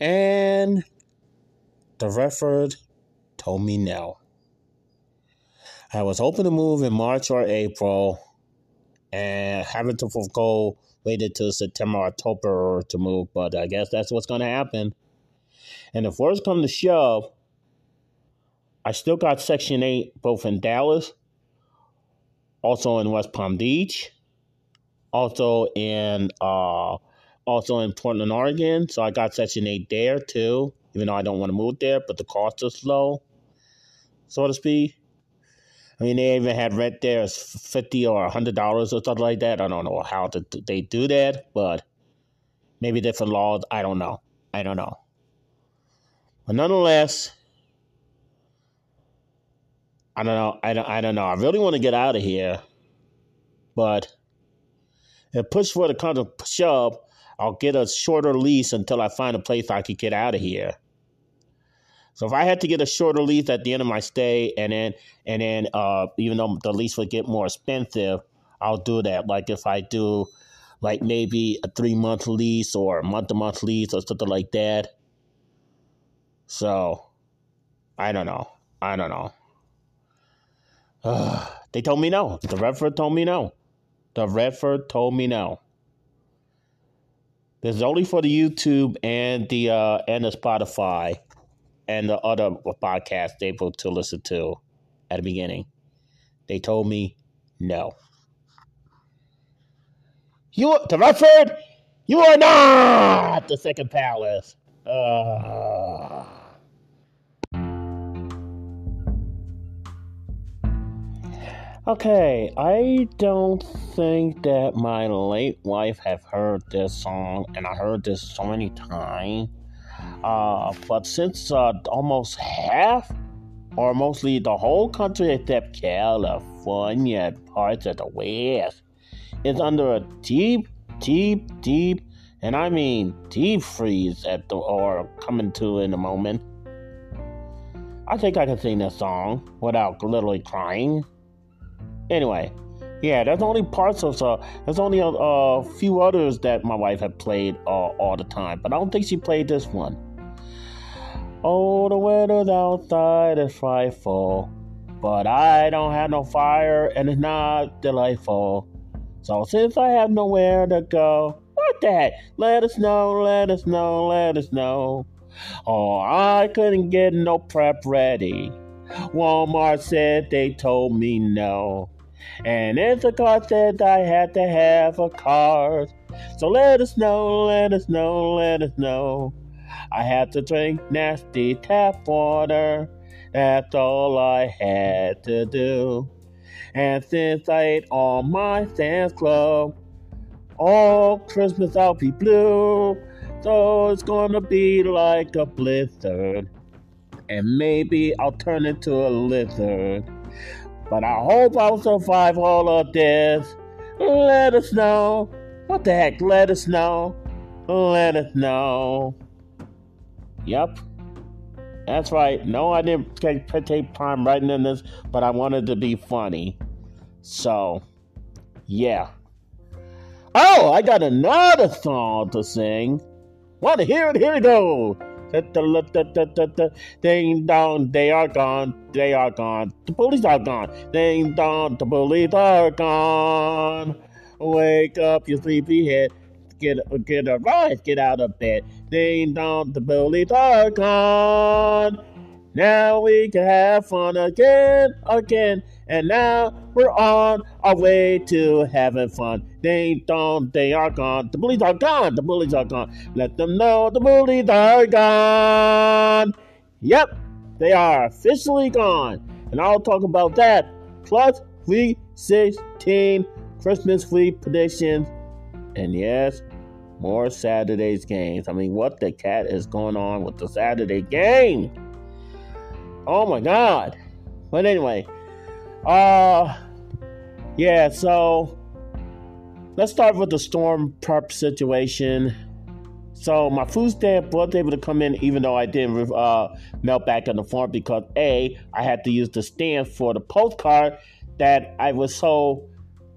And the Redford told me no. I was hoping to move in March or April and having to forego waited till September, October to move, but I guess that's what's going to happen. And if worse comes to shove, I still got Section 8 both in Dallas, also in West Palm Beach, also in uh, also in Portland, Oregon. So I got Section 8 there too, even though I don't want to move there, but the costs are low, so to speak. I mean, they even had rent there as fifty or hundred dollars or something like that. I don't know how to, they do that, but maybe different laws. I don't know. I don't know. But nonetheless, I don't know. I don't. I don't know. I really want to get out of here, but if push for the kind of shove, I'll get a shorter lease until I find a place I can get out of here. So if I had to get a shorter lease at the end of my stay, and then and then uh, even though the lease would get more expensive, I'll do that. Like if I do, like maybe a three month lease or a month to month lease or something like that. So, I don't know. I don't know. Uh, they told me no. The Redford told me no. The Redford told me no. This is only for the YouTube and the uh, and the Spotify and the other podcasts they able to listen to at the beginning. They told me no. You, the Redford, you are not the second palace. Uh. Okay, I don't think that my late wife have heard this song, and I heard this so many times. Uh, but since uh, almost half, or mostly the whole country except California, parts of the West, is under a deep, deep, deep, and I mean deep freeze at the or coming to in a moment. I think I can sing this song without literally crying. Anyway, yeah, there's only parts of uh, there's only a, a few others that my wife had played uh, all the time, but I don't think she played this one. Oh, the weather outside is frightful, but I don't have no fire and it's not delightful. So since I have nowhere to go, what that? Let us know, let us know, let us know. Oh, I couldn't get no prep ready. Walmart said they told me no. And Instacart said I had to have a card. So let us know, let us know, let us know. I had to drink nasty tap water. That's all I had to do. And since I ate all my Sam's Club, all Christmas I'll be blue. So it's gonna be like a blizzard. And maybe I'll turn into a lizard. But I hope I'll survive all of this. Let us know. What the heck? Let us know. Let us know. Yep. That's right. No, I didn't take, take time writing in this, but I wanted to be funny. So, yeah. Oh, I got another song to sing. Want to hear it? Here we go. Ding dong, they are gone, they are gone, the police are gone. Ding dong, the police are gone. Wake up, you sleepyhead get get a rise, get out of bed. Ding dong, the bullies are gone. Now we can have fun again, again. And now we're on our way to having fun. Ding dong, they are gone. The bullies are gone. The bullies are gone. Let them know the bullies are gone. Yep, they are officially gone. And I'll talk about that. Plus, week 16 Christmas week predictions. And yes, more Saturday's games. I mean, what the cat is going on with the Saturday game? Oh my god. But anyway, uh yeah, so let's start with the storm prep situation. So my food stamp was able to come in even though I didn't uh, melt back on the form because A, I had to use the stamp for the postcard that I was so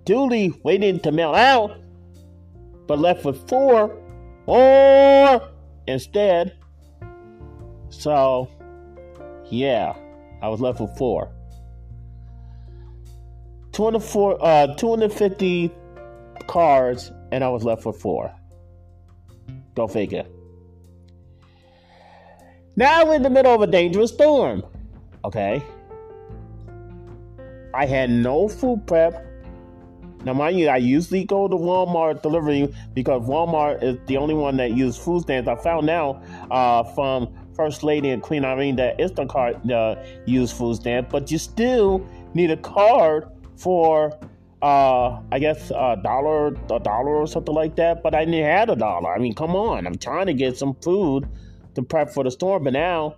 duly waiting to mail out but left with four, or instead, So, yeah, I was left with four. 24, uh, 250 cards, and I was left with four. Go figure. Now we're in the middle of a dangerous storm. Okay. I had no food prep. Now, mind you, I usually go to Walmart delivery because Walmart is the only one that uses food stamps. I found out uh, from First Lady and Queen Irene that Instacart uh, use food stamps, but you still need a card for, uh, I guess, a dollar, a dollar or something like that. But I didn't have a dollar. I mean, come on, I'm trying to get some food to prep for the storm, but now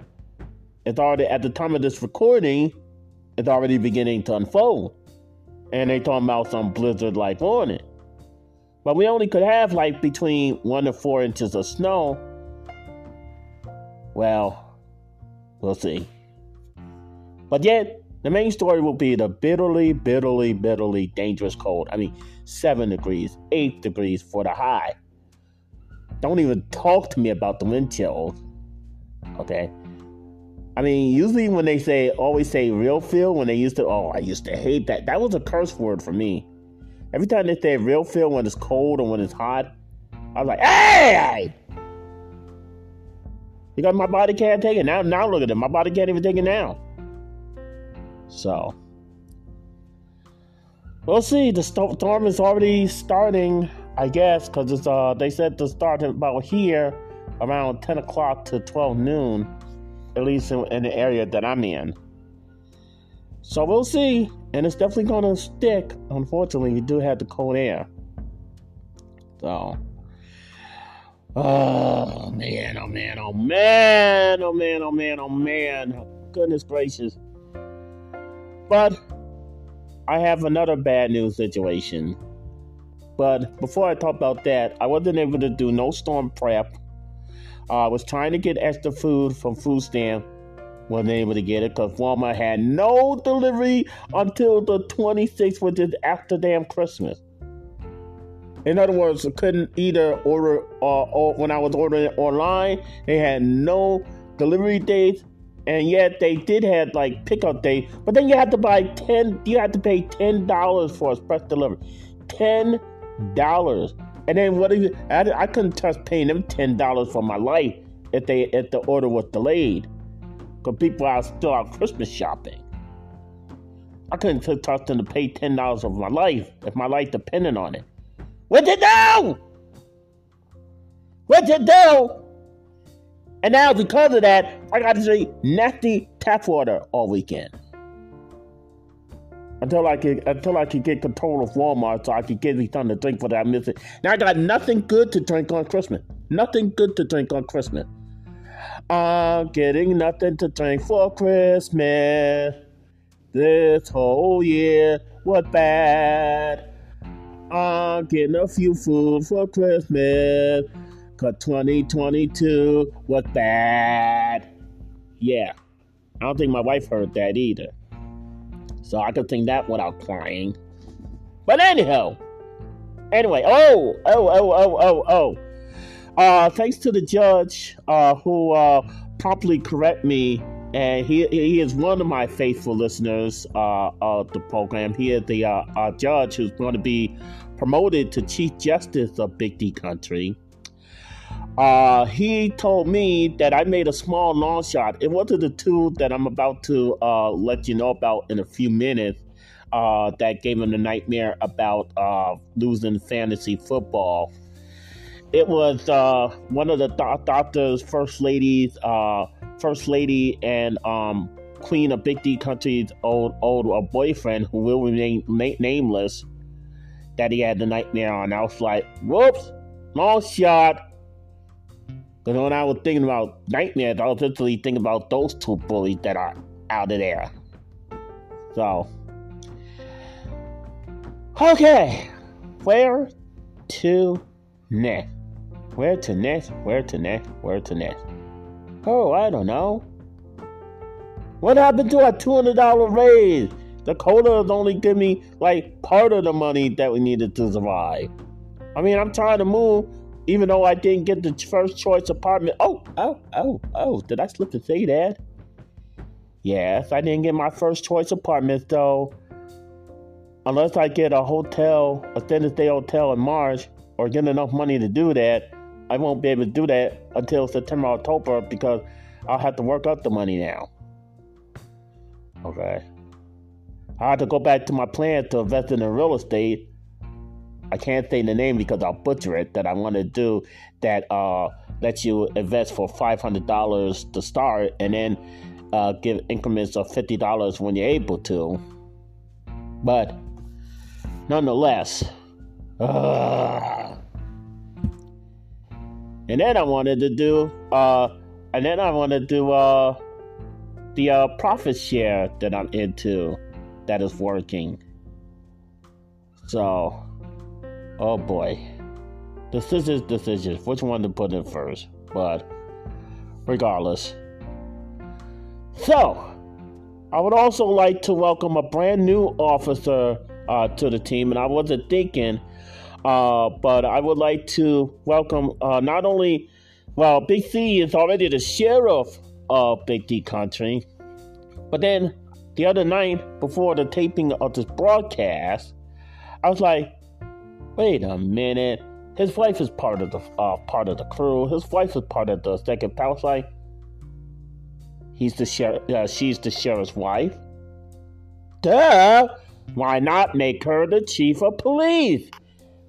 it's already at the time of this recording, it's already beginning to unfold. And they talking about some blizzard like on it. But we only could have like between one to four inches of snow. Well, we'll see. But yet, the main story will be the bitterly, bitterly, bitterly dangerous cold. I mean, seven degrees, eight degrees for the high. Don't even talk to me about the wind chills. Okay. I mean, usually when they say, always say real feel, when they used to, oh, I used to hate that. That was a curse word for me. Every time they say real feel when it's cold or when it's hot, I was like, hey! Because my body can't take it. Now, now look at it. My body can't even take it now. So, we'll see. The storm is already starting, I guess, because it's uh they said to start about here around 10 o'clock to 12 noon, at least in, in the area that I'm in. So we'll see. And it's definitely to stick. Unfortunately, you do have the cold air. So. Oh, man, oh, man, oh, man, oh, man, oh, man, oh, man. Goodness gracious. But I have another bad news situation. But before I talk about that, I wasn't able to do no storm prep I uh, was trying to get extra food from food stamp. Wasn't able to get it because Walmart had no delivery until the 26th, which is after damn Christmas. In other words, I couldn't either order uh, or when I was ordering online, they had no delivery dates, and yet they did have like pickup date. But then you had to buy ten. You had to pay ten dollars for express delivery. Ten dollars. And then what? You, I, I couldn't touch paying them ten dollars for my life if they if the order was delayed, because people are still out Christmas shopping. I couldn't t- touch them to pay ten dollars of my life if my life depended on it. What you do? What you do? And now because of that, I got to drink nasty tap water all weekend until I could until I could get control of Walmart so I could get me something to drink for that missing. Now I got nothing good to drink on Christmas. Nothing good to drink on Christmas. I'm getting nothing to drink for Christmas. This whole year was bad. I'm getting a few food for Christmas. Cause 2022 was bad. Yeah. I don't think my wife heard that either. So I could sing that without crying. But anyhow, anyway, oh, oh, oh, oh, oh, oh. Uh, thanks to the judge uh, who uh, promptly correct me, and he he is one of my faithful listeners uh, of the program. He is the uh, uh, judge who's going to be promoted to Chief Justice of Big D Country. Uh, he told me that I made a small long shot. It wasn't the two that I'm about to uh, let you know about in a few minutes uh, that gave him the nightmare about uh, losing fantasy football. It was uh, one of the th- doctors, first ladies, uh, first lady, and um, queen of Big D Country's old old boyfriend, who will remain na- nameless, that he had the nightmare on. I was like, whoops, long shot because when I was thinking about nightmares, I was literally thinking about those two bullies that are out of there. So, okay, where to next? Where to next? Where to next? Where to next? Oh, I don't know. What happened to our $200 raise? Dakota only given me like part of the money that we needed to survive. I mean, I'm trying to move even though I didn't get the first choice apartment. Oh, oh, oh, oh, did I slip to say that? Yes, I didn't get my first choice apartment though. Unless I get a hotel, a extended stay hotel in March, or get enough money to do that, I won't be able to do that until September, October because I'll have to work up the money now. Okay. I have to go back to my plan to invest in the real estate I can't say the name because I'll butcher it. That I want to do that uh, lets you invest for five hundred dollars to start, and then uh, give increments of fifty dollars when you're able to. But nonetheless, uh, and then I wanted to do, uh, and then I wanted to do uh, the uh, profit share that I'm into that is working. So Oh boy. Decisions, decisions. Which one to put in first? But regardless. So, I would also like to welcome a brand new officer uh, to the team, and I wasn't thinking, uh, but I would like to welcome uh, not only, well, Big C is already the sheriff of Big D Country, but then the other night before the taping of this broadcast, I was like, Wait a minute. His wife is part of the uh, part of the crew. His wife is part of the second power. He's the sheriff. Uh, she's the sheriff's wife. Duh! Why not make her the chief of police?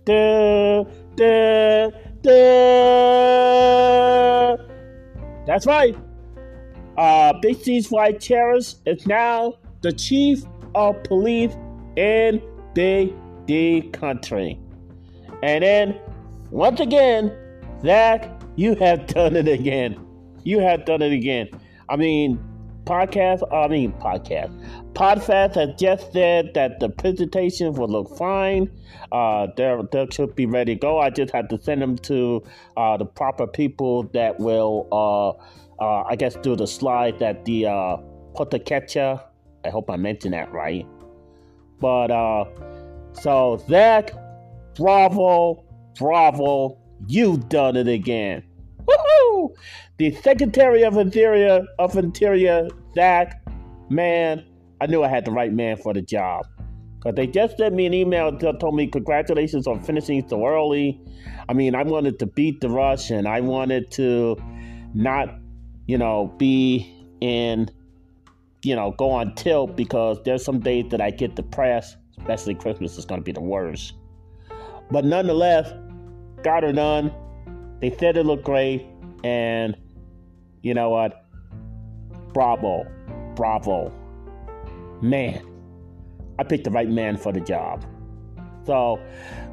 Duh! Duh! Duh! That's right. Uh, Big C's wife, Charis, is now the chief of police in Big D country. And then, once again, Zach, you have done it again. You have done it again. I mean, podcast, I mean, podcast. Podfast has just said that the presentation will look fine. Uh, they they should be ready to go. I just have to send them to uh, the proper people that will, uh, uh, I guess, do the slide that the uh. I hope I mentioned that right. But uh, so Zach, Bravo, bravo, you've done it again. Woohoo! The Secretary of Interior of Interior, Zach, man, I knew I had the right man for the job. Because they just sent me an email that told me congratulations on finishing so early. I mean, I wanted to beat the rush and I wanted to not, you know, be in, you know, go on tilt because there's some days that I get depressed, especially Christmas is going to be the worst. But nonetheless, got her done. They said it looked great. And you know what? Bravo. Bravo. Man, I picked the right man for the job. So,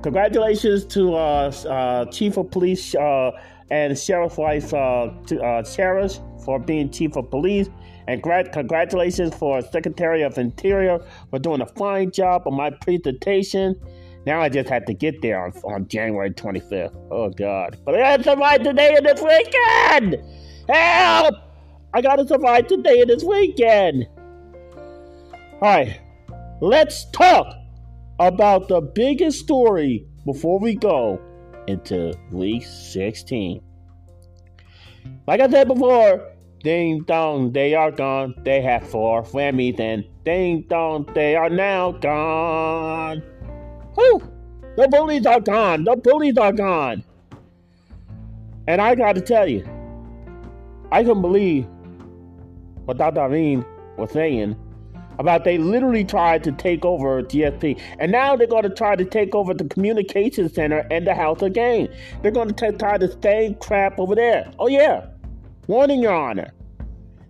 congratulations to uh, uh, Chief of Police uh, and Sheriff's wife, uh, uh Sheriff, for being Chief of Police. And gra- congratulations for Secretary of Interior for doing a fine job on my presentation. Now I just had to get there on, on January 25th. Oh, God. But I gotta survive today and this weekend! Help! I gotta survive today and this weekend! Alright, let's talk about the biggest story before we go into week 16. Like I said before, ding dong, they are gone. They have four whammies, and ding dong, they are now gone. Whew! The bullies are gone. The bullies are gone. And I got to tell you, I can believe what Dr. Irene was saying about they literally tried to take over GSP. And now they're going to try to take over the communication center and the House again. They're going to try the same crap over there. Oh, yeah. Warning, Your Honor.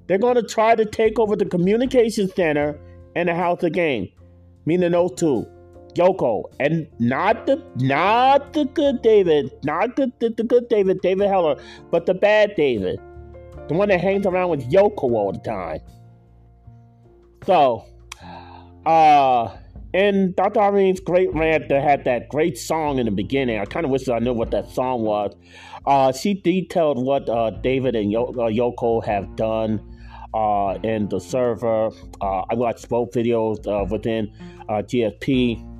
They're going to try to take over the communication center and the House again, Meaning those two. Yoko, and not the not the good David, not the, the, good David, David Heller, but the bad David, the one that hangs around with Yoko all the time. So, uh, in Dr. Irene's great rant that had that great song in the beginning, I kind of wish I knew what that song was. Uh, she detailed what uh, David and Yo- uh, Yoko have done uh, in the server. Uh, I watched both videos uh, within GSP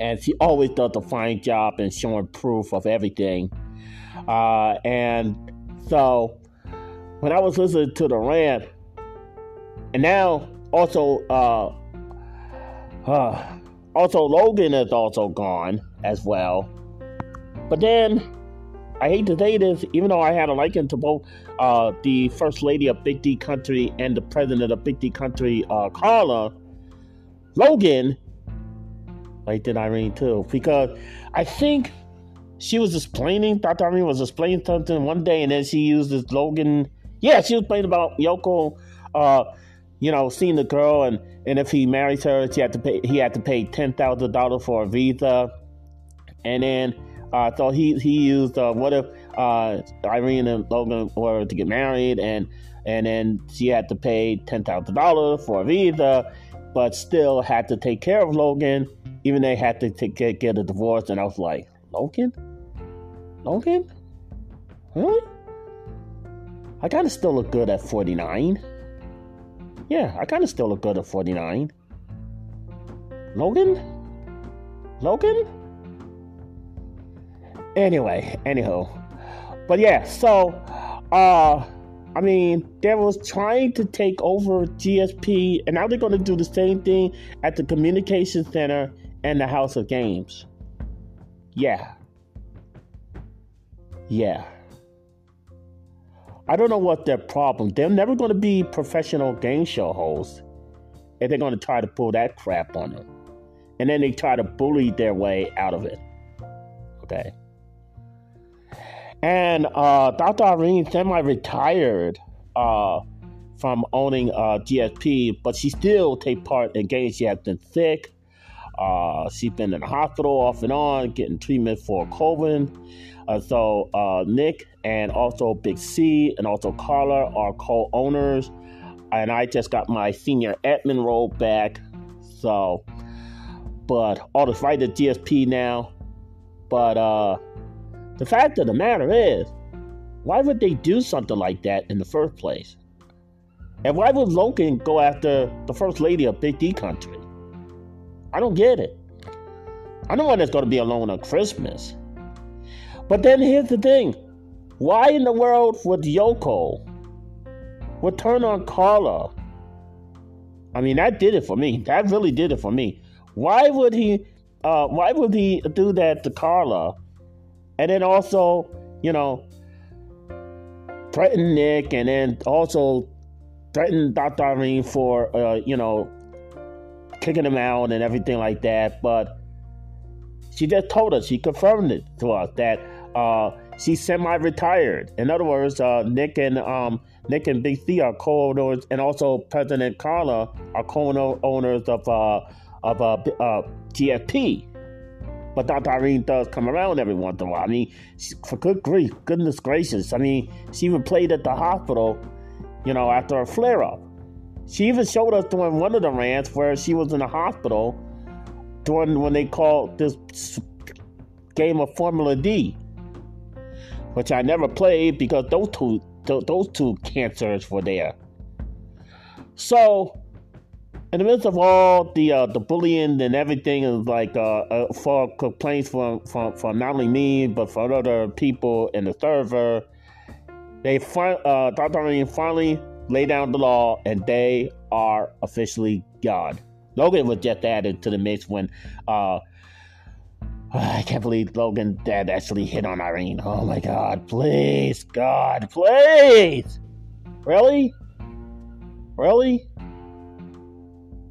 and she always does a fine job in showing proof of everything. Uh, and so when I was listening to the rant, and now also uh, uh, also Logan is also gone as well. But then I hate to say this, even though I had a liking to both uh, the first lady of Big D Country and the president of Big D Country, uh, Carla, Logan liked it Irene too because I think she was explaining. Dr. Irene was explaining something one day, and then she used this Logan. Yeah, she was explaining about Yoko. Uh, you know, seeing the girl, and and if he marries her, she had to pay. He had to pay ten thousand dollars for a visa, and then uh, so he he used uh, what if uh, Irene and Logan were to get married, and and then she had to pay ten thousand dollars for a visa, but still had to take care of Logan, even they had to get, get a divorce. And I was like, Logan, Logan, really? I kind of still look good at forty nine. Yeah, I kind of still look good at 49. Logan? Logan? Anyway, anywho. But yeah, so, uh, I mean, they was trying to take over GSP, and now they're going to do the same thing at the Communication Center and the House of Games. Yeah. Yeah. I don't know what their problem. They're never going to be professional game show hosts, and they're going to try to pull that crap on them, and then they try to bully their way out of it. Okay. And uh, Dr. Irene semi-retired uh, from owning uh, GSP, but she still take part in games. She has been sick. Uh, she's been in the hospital off and on, getting treatment for COVID. Uh, so uh, Nick and also Big C and also Carla are co-owners, and I just got my senior admin role back. So, but all the fight at GSP now. But uh, the fact of the matter is, why would they do something like that in the first place? And why would Logan go after the first lady of Big D country? I don't get it. I know when it's going to be alone on Christmas. But then here's the thing why in the world would Yoko would turn on Carla? I mean, that did it for me. That really did it for me. Why would he? Uh, why would he do that to Carla? And then also, you know, threaten Nick, and then also threaten Dr. Irene for, uh, you know, kicking him out and everything like that. But she just told us, she confirmed it to us that uh, she's semi-retired. In other words, uh, Nick and um, Nick and Big C are co-owners, and also President Carla are co-owners of uh, of uh, uh, GSP. But Dr. Irene does come around every once in a while. I mean, for good grief, goodness gracious. I mean, she even played at the hospital, you know, after a flare-up. She even showed us during one of the rants where she was in the hospital during when they called this game of Formula D which I never played because those two those two cancers were there. So, in the midst of all the uh, the bullying and everything, and like uh, uh, for complaints from, from from not only me but from other people in the server, they fin- uh, Dr. finally lay down the law, and they are officially God. Logan was just added to the mix when uh, I can't believe Logan Dad actually hit on Irene. Oh my god, please, God, please! Really? Really?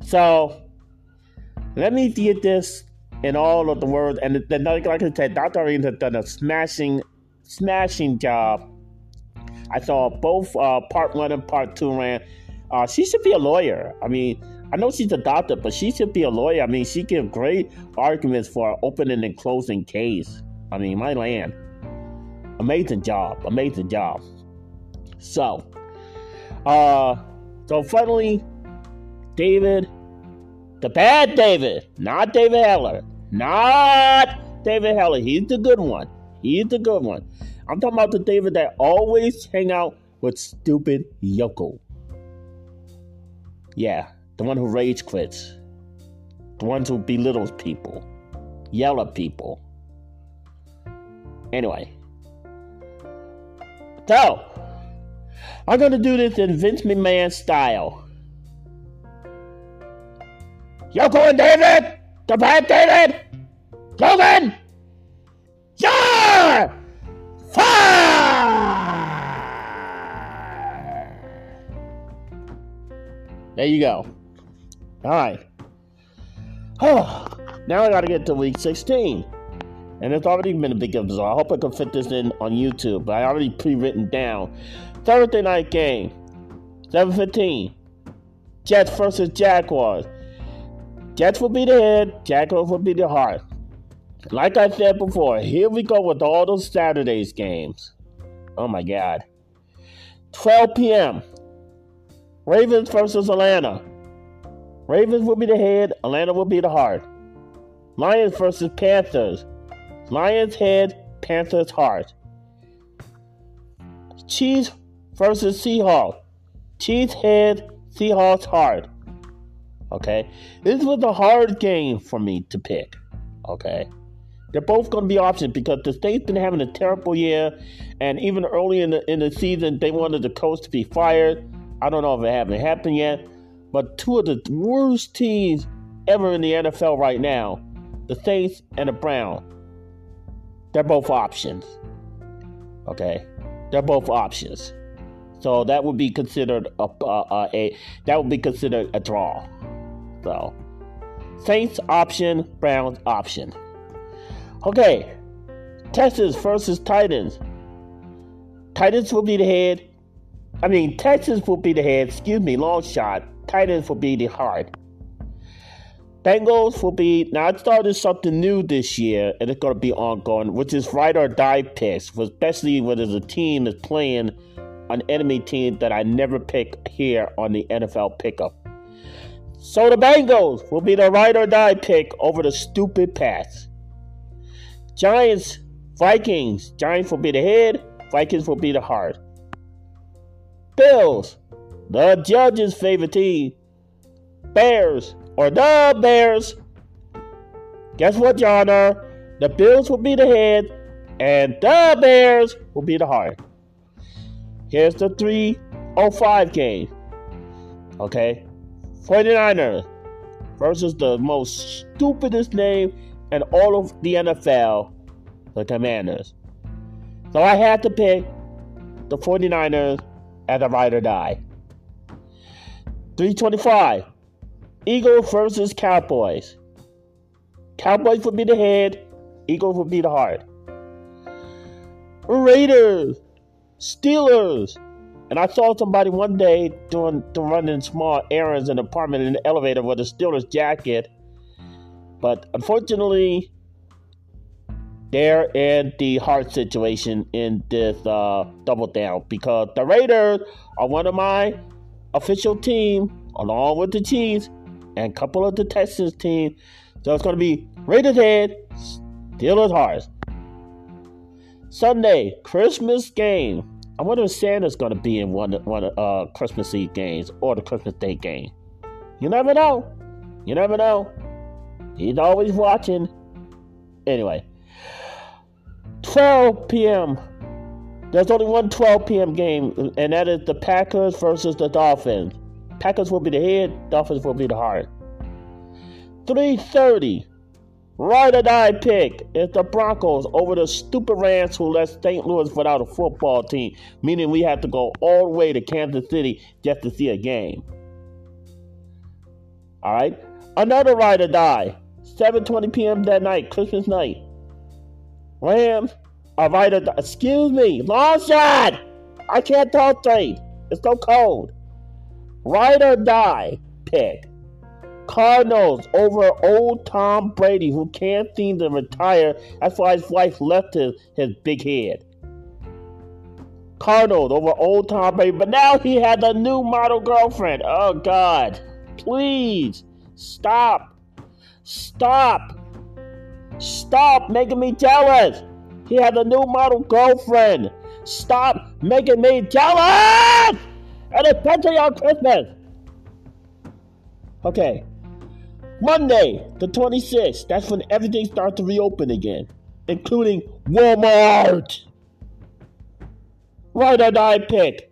So, let me get this in all of the words, and the, like I said, Dr. Irene has done a smashing, smashing job. I saw both uh, part one and part two ran. Uh, she should be a lawyer. I mean, I know she's a doctor, but she should be a lawyer. I mean, she gives great arguments for opening and closing case. I mean, my land. Amazing job. Amazing job. So, uh, so finally, David, the bad David, not David Heller, not David Heller. He's the good one. He's the good one. I'm talking about the David that always hang out with stupid Yoko. Yeah, the one who rage quits, the ones who belittles people, yell at people. Anyway, So, I'm to do this in Vince McMahon style. Yoko and David! Bad David! Logan! Yeah! Fire! There you go. All right. Oh, now I got to get to week 16. And it's already been a big episode. I hope I can fit this in on YouTube, but I already pre-written down. Thursday night game, 7:15. Jets versus Jaguars. Jets will be the head, Jaguars will be the heart. Like I said before, here we go with all those Saturdays games. Oh my God. 12 p.m. Ravens versus Atlanta. Ravens will be the head, Atlanta will be the heart. Lions versus Panthers. Lions head, Panthers heart. Chiefs versus Seahawks. Chiefs head, Seahawks heart. Okay? This was a hard game for me to pick. Okay? They're both going to be options because the state's been having a terrible year, and even early in the in the season, they wanted the coach to be fired. I don't know if it hasn't happened yet, but two of the worst teams ever in the NFL right now, the Saints and the Browns, they're both options. Okay, they're both options. So that would be considered a, a, a that would be considered a draw. So Saints option, Browns option. Okay, Texans versus Titans. Titans will be the head. I mean, Texans will be the head. Excuse me, long shot. Titans will be the heart. Bengals will be now. I started something new this year, and it's going to be ongoing, which is ride or die picks, especially when there's a team that's playing an enemy team that I never pick here on the NFL pickup. So the Bengals will be the ride or die pick over the stupid Pats. Giants, Vikings. Giants will be the head, Vikings will be the heart. Bills, the judge's favorite team. Bears, or the Bears. Guess what, John? The Bills will be the head, and the Bears will be the heart. Here's the 305 game. Okay? 49ers versus the most stupidest name in all of the NFL, the Commanders. So I had to pick the 49ers as a ride or die. 325. Eagles versus Cowboys. Cowboys would be the head, Eagles would be the heart. Raiders, Steelers. And I saw somebody one day doing, doing running small errands in an apartment in the elevator with a Steelers jacket but unfortunately, they're in the hard situation in this uh, double down because the Raiders are one of my official team, along with the Chiefs and a couple of the Texans team. So it's going to be Raiders head, Steelers hearts. Sunday, Christmas game. I wonder if Santa's going to be in one one uh Christmas Eve games or the Christmas Day game. You never know. You never know. He's always watching. Anyway, 12 p.m. There's only one 12 p.m. game, and that is the Packers versus the Dolphins. Packers will be the head, Dolphins will be the heart. 3:30. Ride or die pick is the Broncos over the stupid Rams who left St. Louis without a football team, meaning we have to go all the way to Kansas City just to see a game. All right, another ride or die 7:20 p.m. that night, Christmas night. Rams are right at the, excuse me, long shot. I can't talk straight. It's so cold. Ride or die pick. Cardinals over old Tom Brady, who can't seem to retire. That's why his wife left his, his big head. Cardinals over old Tom Brady, but now he has a new model girlfriend. Oh God, please stop. Stop! Stop making me jealous! He has a new model girlfriend! Stop making me jealous! And especially on Christmas! Okay. Monday, the 26th, that's when everything starts to reopen again, including Walmart! Right or die pick.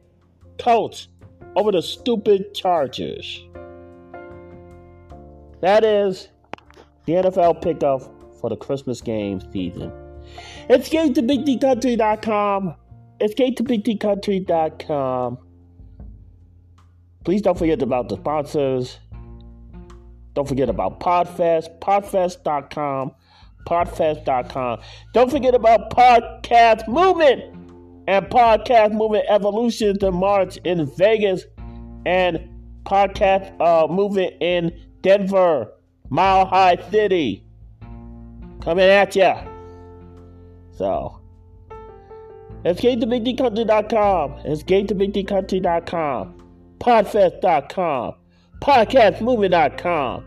Colts over the stupid Chargers. That is the NFL pickup for the Christmas game season. It's Escape to BigDCountry.com. Escape to BigDCountry.com. Please don't forget about the sponsors. Don't forget about Podfest, podfest.com, podfest.com. Don't forget about Podcast Movement and Podcast Movement Evolution to March in Vegas and Podcast uh, Movement in Denver, Mile High City. Coming at ya. So, escape to BigDCountry.com, escape to BigDCountry.com, podfest.com, podcastmovie.com.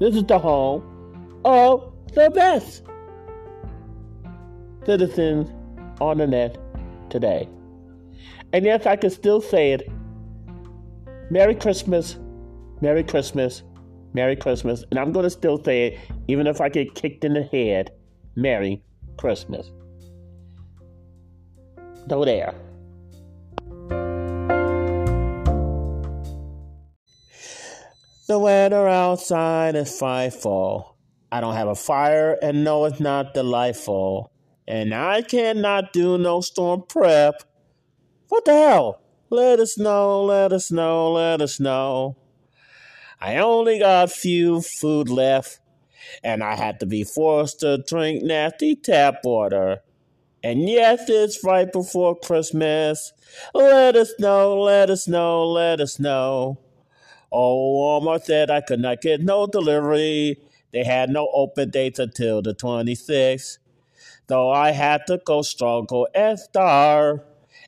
This is the home of the best citizens on the net today. And yes, I can still say it. Merry Christmas, Merry Christmas, Merry Christmas. And I'm going to still say it, even if I get kicked in the head. Merry Christmas. Go there. The weather outside is frightful. I don't have a fire, and no, it's not delightful. And I cannot do no storm prep. What the hell? Let us know, let us know, let us know. I only got few food left, and I had to be forced to drink nasty tap water. And yes, it's right before Christmas. Let us know, let us know, let us know. Oh, Walmart said I could not get no delivery. They had no open dates until the 26th. Though I had to go struggle and starve.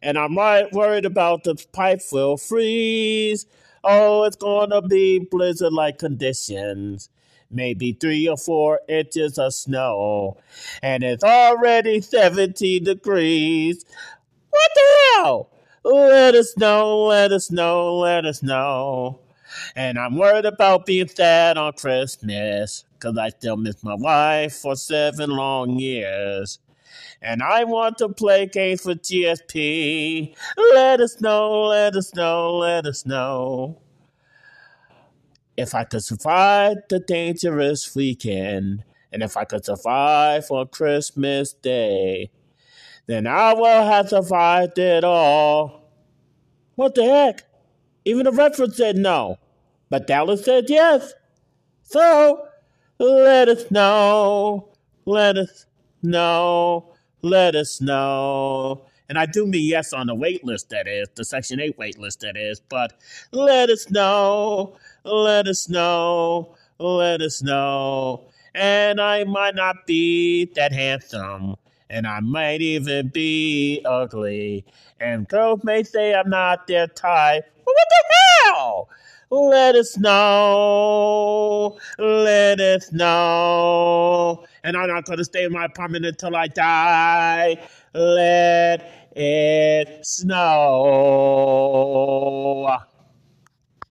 And I'm right worried about the pipe will freeze. Oh, it's gonna be blizzard like conditions. Maybe three or four inches of snow. And it's already 70 degrees. What the hell? Let us know, let us know, let us know. And I'm worried about being sad on Christmas, 'cause I still miss my wife for seven long years. And I want to play games with GSP. Let us know, let us know, let us know. If I could survive the dangerous weekend, and if I could survive on Christmas Day, then I will have survived it all. What the heck? Even the reference said no, but Dallas said yes. So let us know, let us know, let us know. And I do mean yes on the wait list, that is, the Section 8 wait list, that is, but let us know, let us know, let us know. And I might not be that handsome, and I might even be ugly. And girls may say I'm not their type, but what the hell? Let us know. Let us know. And I'm not going to stay in my apartment until I die. Let it snow.